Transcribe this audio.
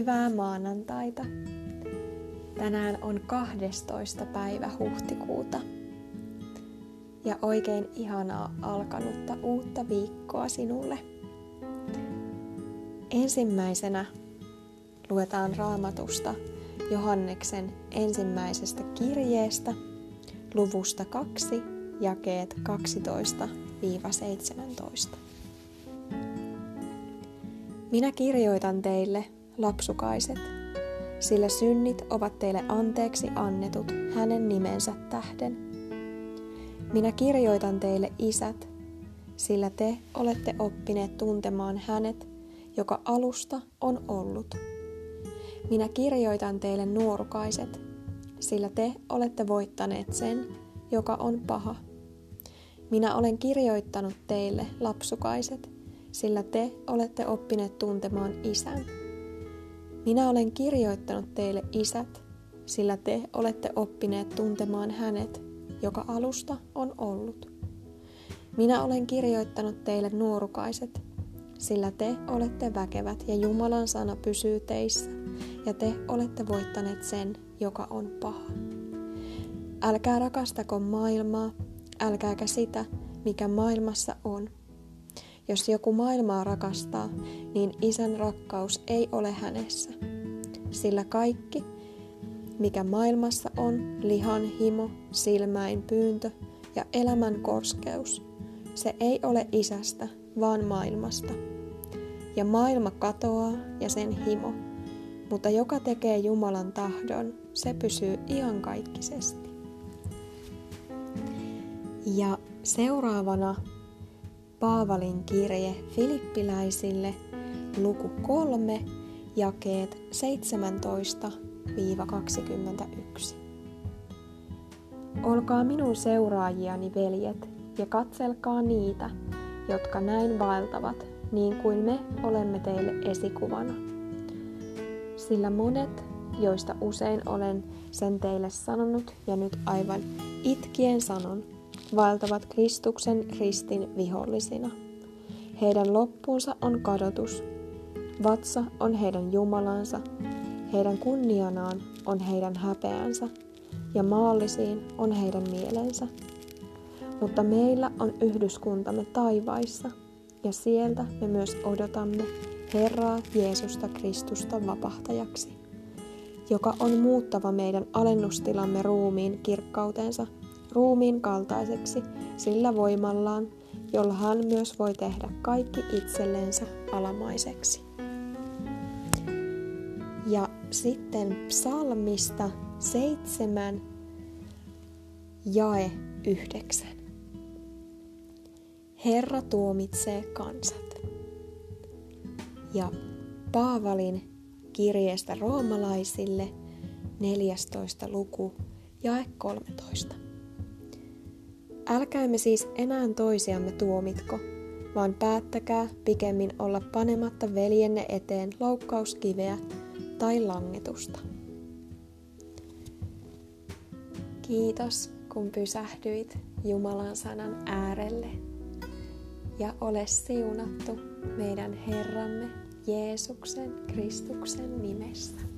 Hyvää maanantaita. Tänään on 12. päivä huhtikuuta. Ja oikein ihanaa alkanutta uutta viikkoa sinulle. Ensimmäisenä luetaan raamatusta Johanneksen ensimmäisestä kirjeestä luvusta 2, jakeet 12-17. Minä kirjoitan teille, lapsukaiset, sillä synnit ovat teille anteeksi annetut hänen nimensä tähden. Minä kirjoitan teille, isät, sillä te olette oppineet tuntemaan hänet, joka alusta on ollut. Minä kirjoitan teille nuorukaiset, sillä te olette voittaneet sen, joka on paha. Minä olen kirjoittanut teille, lapsukaiset, sillä te olette oppineet tuntemaan isän. Minä olen kirjoittanut teille isät, sillä te olette oppineet tuntemaan hänet, joka alusta on ollut. Minä olen kirjoittanut teille nuorukaiset, sillä te olette väkevät ja Jumalan sana pysyy teissä, ja te olette voittaneet sen, joka on paha. Älkää rakastako maailmaa, älkääkä sitä, mikä maailmassa on – jos joku maailmaa rakastaa, niin isän rakkaus ei ole hänessä. Sillä kaikki, mikä maailmassa on, lihan himo, silmäin pyyntö ja elämän korskeus, se ei ole isästä, vaan maailmasta. Ja maailma katoaa ja sen himo, mutta joka tekee Jumalan tahdon, se pysyy iankaikkisesti. Ja seuraavana Paavalin kirje Filippiläisille, luku 3, jakeet 17-21. Olkaa minun seuraajiani, veljet, ja katselkaa niitä, jotka näin vaeltavat, niin kuin me olemme teille esikuvana. Sillä monet, joista usein olen sen teille sanonut ja nyt aivan itkien sanon, vaeltavat Kristuksen ristin vihollisina. Heidän loppuunsa on kadotus. Vatsa on heidän Jumalansa, heidän kunnianaan on heidän häpeänsä, ja maallisiin on heidän mielensä. Mutta meillä on yhdyskuntamme taivaissa, ja sieltä me myös odotamme Herraa Jeesusta Kristusta vapahtajaksi, joka on muuttava meidän alennustilamme ruumiin kirkkautensa – ruumiin kaltaiseksi sillä voimallaan, jolla hän myös voi tehdä kaikki itsellensä alamaiseksi. Ja sitten psalmista seitsemän jae yhdeksän. Herra tuomitsee kansat. Ja Paavalin kirjeestä roomalaisille 14. luku jae 13. Älkäämme siis enää toisiamme tuomitko, vaan päättäkää pikemmin olla panematta veljenne eteen loukkauskiveä tai langetusta. Kiitos, kun pysähdyit Jumalan sanan äärelle ja ole siunattu meidän Herramme Jeesuksen Kristuksen nimessä.